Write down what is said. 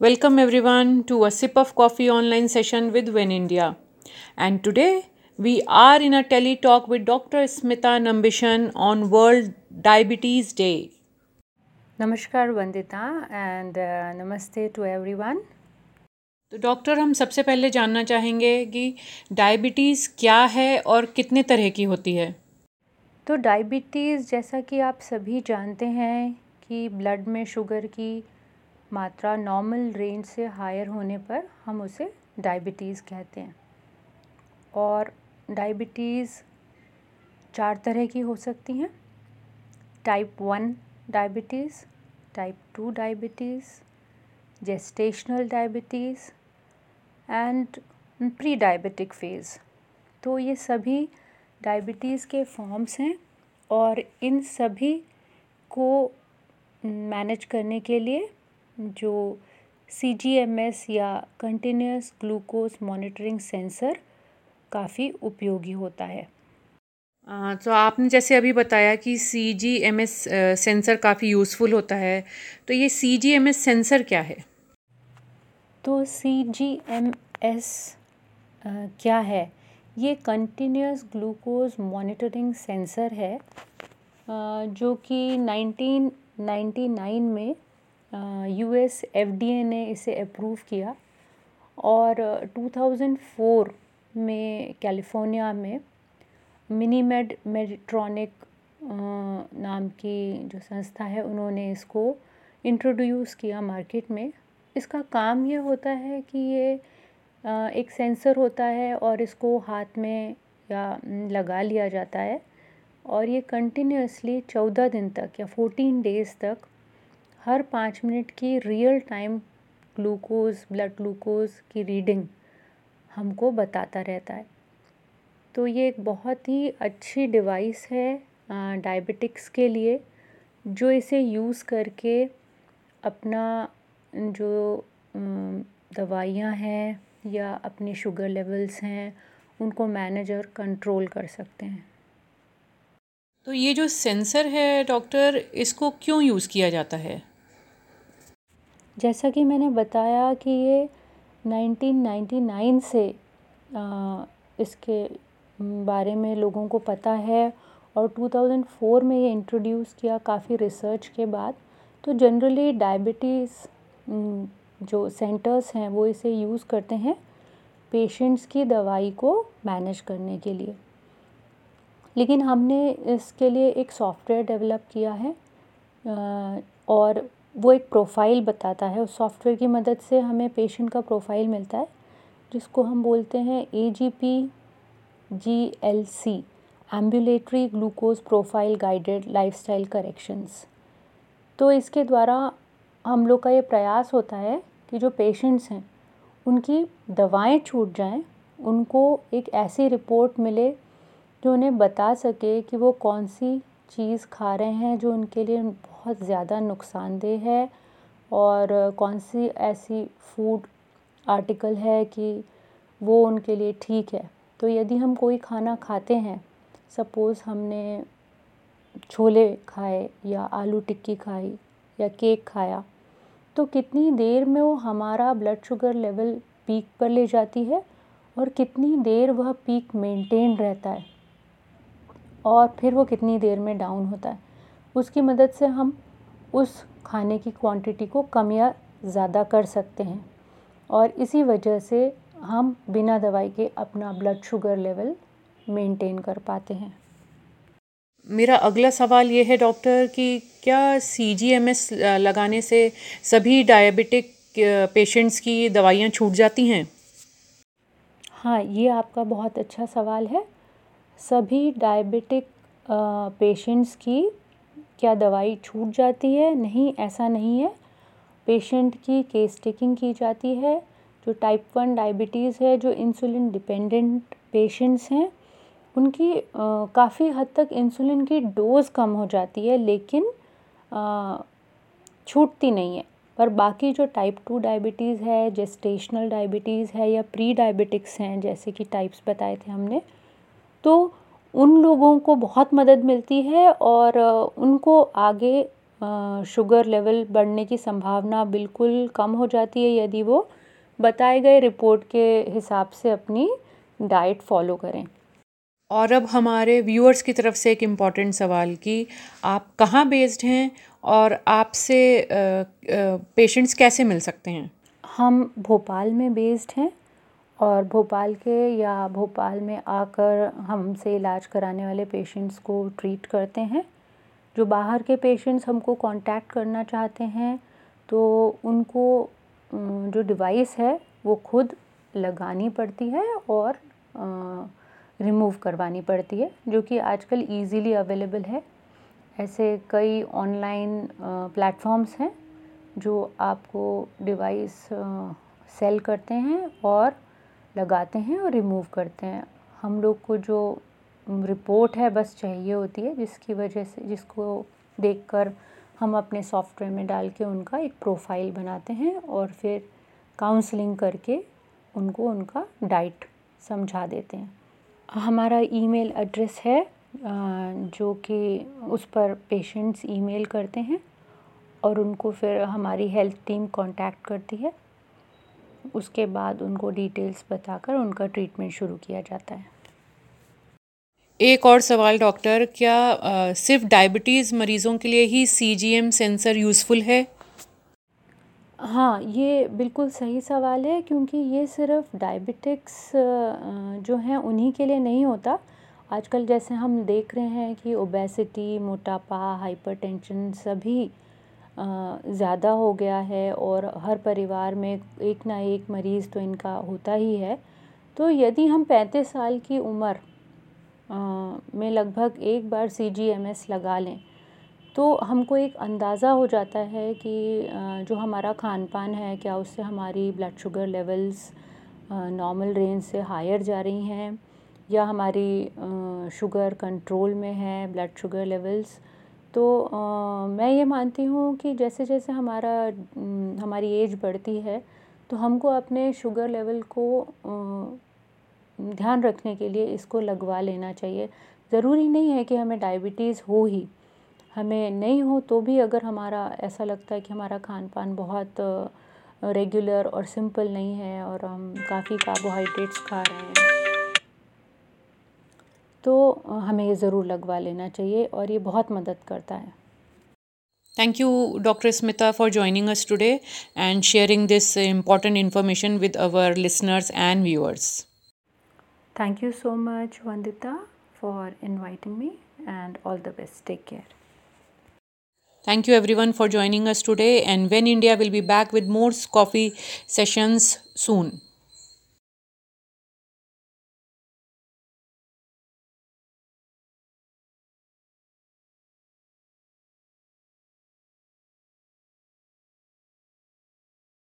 Welcome everyone to a sip of coffee online session with One India and today we are in a tele talk with doctor Smita Nambisan on world diabetes day नमस्कार Vandita and नमस्ते to everyone तो doctor हम सबसे पहले जानना चाहेंगे कि diabetes क्या है और कितने तरह की होती है? तो डायबिटीज़ जैसा कि आप सभी जानते हैं कि ब्लड में शुगर की मात्रा नॉर्मल रेंज से हायर होने पर हम उसे डायबिटीज़ कहते हैं। और डायबिटीज़ चार तरह की हो सकती हैं। Type one diabetes type two diabetes gestational diabetes and prediabetic phase तो ये सभी डायबिटीज़ के फॉर्म्स हैं और इन सभी को मैनेज करने के लिए जो सी जी एम एस या कंटिन्यूस ग्लूकोज मॉनिटरिंग सेंसर काफ़ी उपयोगी होता है। तो आपने जैसे अभी बताया कि C G M S sensor काफ़ी यूज़फुल होता है तो ये C G M S sensor क्या है? तो सी जी एम एस क्या है? ये कंटिन्यूस ग्लूकोज मॉनिटरिंग सेंसर है जो कि 1999 में U S F D A ने इसे अप्रूव किया और 2004 में कैलिफ़ोर्निया में मिनीमेड मेडिट्रॉनिक नाम की जो संस्था है, उन्होंने इसको इंट्रोड्यूस किया मार्केट में। इसका काम ये होता है कि ये एक सेंसर होता है और इसको हाथ में या लगा लिया जाता है और ये कंटिन्यूसली चौदह दिन तक या फोर्टीन डेज़ तक हर पाँच मिनट की real time glucose blood glucose की रीडिंग हमको बताता रहता है। तो ये एक बहुत ही अच्छी डिवाइस है डायबिटिक्स के लिए, जो इसे यूज़ करके अपना जो दवाइयाँ हैं या अपने शुगर लेवल्स हैं, उनको मैनेज और कंट्रोल कर सकते हैं। तो ये जो सेंसर है डॉक्टर इसको क्यों यूज़ किया जाता है? जैसा कि मैंने बताया कि ये 1999 से इसके बारे में लोगों को पता है और 2004 में ये इंट्रोड्यूस किया काफ़ी रिसर्च के बाद। तो जनरली डायबिटीज़ जो सेंटर्स हैं वो इसे यूज़ करते हैं पेशेंट्स की दवाई को मैनेज करने के लिए। लेकिन हमने इसके लिए एक सॉफ्टवेयर डेवलप किया है और वो एक प्रोफ़ाइल बताता है, उस सॉफ्टवेयर की मदद से हमें पेशेंट का प्रोफ़ाइल मिलता है, जिसको हम बोलते हैं A G P G L C ambulatory glucose profile guided lifestyle corrections तो इसके द्वारा हम लोग का ये प्रयास होता है कि जो पेशेंट्स हैं, उनकी दवाएँ छूट जाएँ, उनको एक ऐसी रिपोर्ट मिले जो उन्हें बता सके कि वो कौन सी चीज़ खा रहे हैं, जो उनके लिए बहुत ज़्यादा नुकसानदेह है और कौन सी ऐसी फ़ूड आर्टिकल है कि वो उनके लिए ठीक है। तो यदि हम कोई खाना खाते हैं सपोज़ हमने छोले खाए या आलू टिक्की खाई या केक खाया तो कितनी देर में वो हमारा ब्लड शुगर लेवल पीक पर ले जाती है और कितनी देर वह पीक मेंटेन रहता है और फिर वो कितनी देर में डाउन होता है। उसकी मदद से हम उस खाने की क्वांटिटी को कम या ज़्यादा कर सकते हैं। और इसी वजह से हम बिना दवाई के अपना ब्लड शुगर लेवल मेंटेन कर पाते हैं। मेरा अगला सवाल ये है डॉक्टर कि क्या सी जी एम एस लगाने से सभी डायबिटिक पेशेंट्स की दवाइयाँ छूट जाती हैं? हाँ ये आपका बहुत अच्छा सवाल है। सभी डायबिटिक पेशेंट्स की क्या दवाई छूट जाती है? नहीं, ऐसा नहीं है। पेशेंट की केस टेकिंग की जाती है। जो टाइप वन डायबिटीज़ है, जो इंसुलिन डिपेंडेंट पेशेंट्स हैं, उनकी काफ़ी हद तक इंसुलिन की डोज़ कम हो जाती है, लेकिन छूटती नहीं है। पर बाकी जो टाइप टू डायबिटीज़ है, जेस्टेशनल डायबिटीज़ है या प्री डायबिटिक्स हैं, जैसे कि टाइप्स बताए थे हमने तो उन लोगों को बहुत मदद मिलती है और उनको आगे शुगर लेवल बढ़ने की संभावना बिल्कुल कम हो जाती है यदि वो बताए गए रिपोर्ट के हिसाब से अपनी डाइट फॉलो करें। और अब हमारे व्यूअर्स की तरफ़ से एक इंपॉर्टेंट सवाल कि आप कहाँ बेस्ड हैं और आपसे पेशेंट्स कैसे मिल सकते हैं? हम भोपाल में बेस्ड हैं। और भोपाल के या भोपाल में आकर हमसे इलाज कराने वाले पेशेंट्स को ट्रीट करते हैं। जो बाहर के पेशेंट्स हमको कांटेक्ट करना चाहते हैं तो उनको जो डिवाइस है, वो खुद लगानी पड़ती है और रिमूव करवानी पड़ती है, जो कि आजकल इजीली अवेलेबल है। ऐसे कई ऑनलाइन प्लेटफॉर्म्स हैं, जो आपको डिवाइस सेल करते हैं और लगाते हैं और रिमूव करते हैं। हम लोग को जो रिपोर्ट है, बस चाहिए होती है, जिसकी वजह से, जिसको देखकर हम अपने सॉफ्टवेयर में डाल के उनका एक प्रोफ़ाइल बनाते हैं और फिर काउंसलिंग करके उनको उनका डाइट समझा देते हैं। हमारा ईमेल एड्रेस है जो कि उस पर पेशेंट्स ईमेल करते हैं और उनको फिर हमारी हेल्थ टीम कांटेक्ट करती है। उसके बाद उनको डिटेल्स बताकर उनका ट्रीटमेंट शुरू किया जाता है। एक और सवाल डॉक्टर क्या आ, सिर्फ़ डायबिटीज़ मरीज़ों के लिए ही C G M sensor useful है? हाँ ये बिल्कुल सही सवाल है क्योंकि ये सिर्फ़ डायबिटिक्स जो हैं उन्हीं के लिए नहीं होता। आजकल जैसे हम देख रहे हैं कि ओबेसिटी मोटापा हाइपरटेंशन सभी ज़्यादा हो गया है और हर परिवार में एक ना एक मरीज़ तो इनका होता ही है। तो यदि हम पैंतीस साल की उम्र में लगभग एक बार सी जी एम एस लगा लें तो हमको एक अंदाज़ा हो जाता है कि जो हमारा खान पान है, क्या उससे हमारी blood sugar levels normal range से हायर जा रही हैं, या हमारी शुगर कंट्रोल में है ब्लड शुगर लेवल्स तो आ, मैं ये मानती हूँ कि जैसे जैसे हमारा हमारी एज बढ़ती है तो हमको अपने शुगर लेवल को आ, ध्यान रखने के लिए इसको लगवा लेना चाहिए। ज़रूरी नहीं है कि हमें डायबिटीज़ हो ही। हमें नहीं हो तो भी अगर हमारा ऐसा लगता है कि हमारा खान पान बहुत रेगुलर और सिंपल नहीं है और हम काफ़ी कार्बोहाइड्रेट्स खा रहे हैं। तो हमें ये ज़रूर लगवा लेना चाहिए और ये बहुत मदद करता है। Thank you doctor Smita for joining us today and sharing this important information with our listeners and viewers thank you so much Vandita for inviting me and all the best take care thank you everyone for joining us today and One India will be back with more coffee sessions soon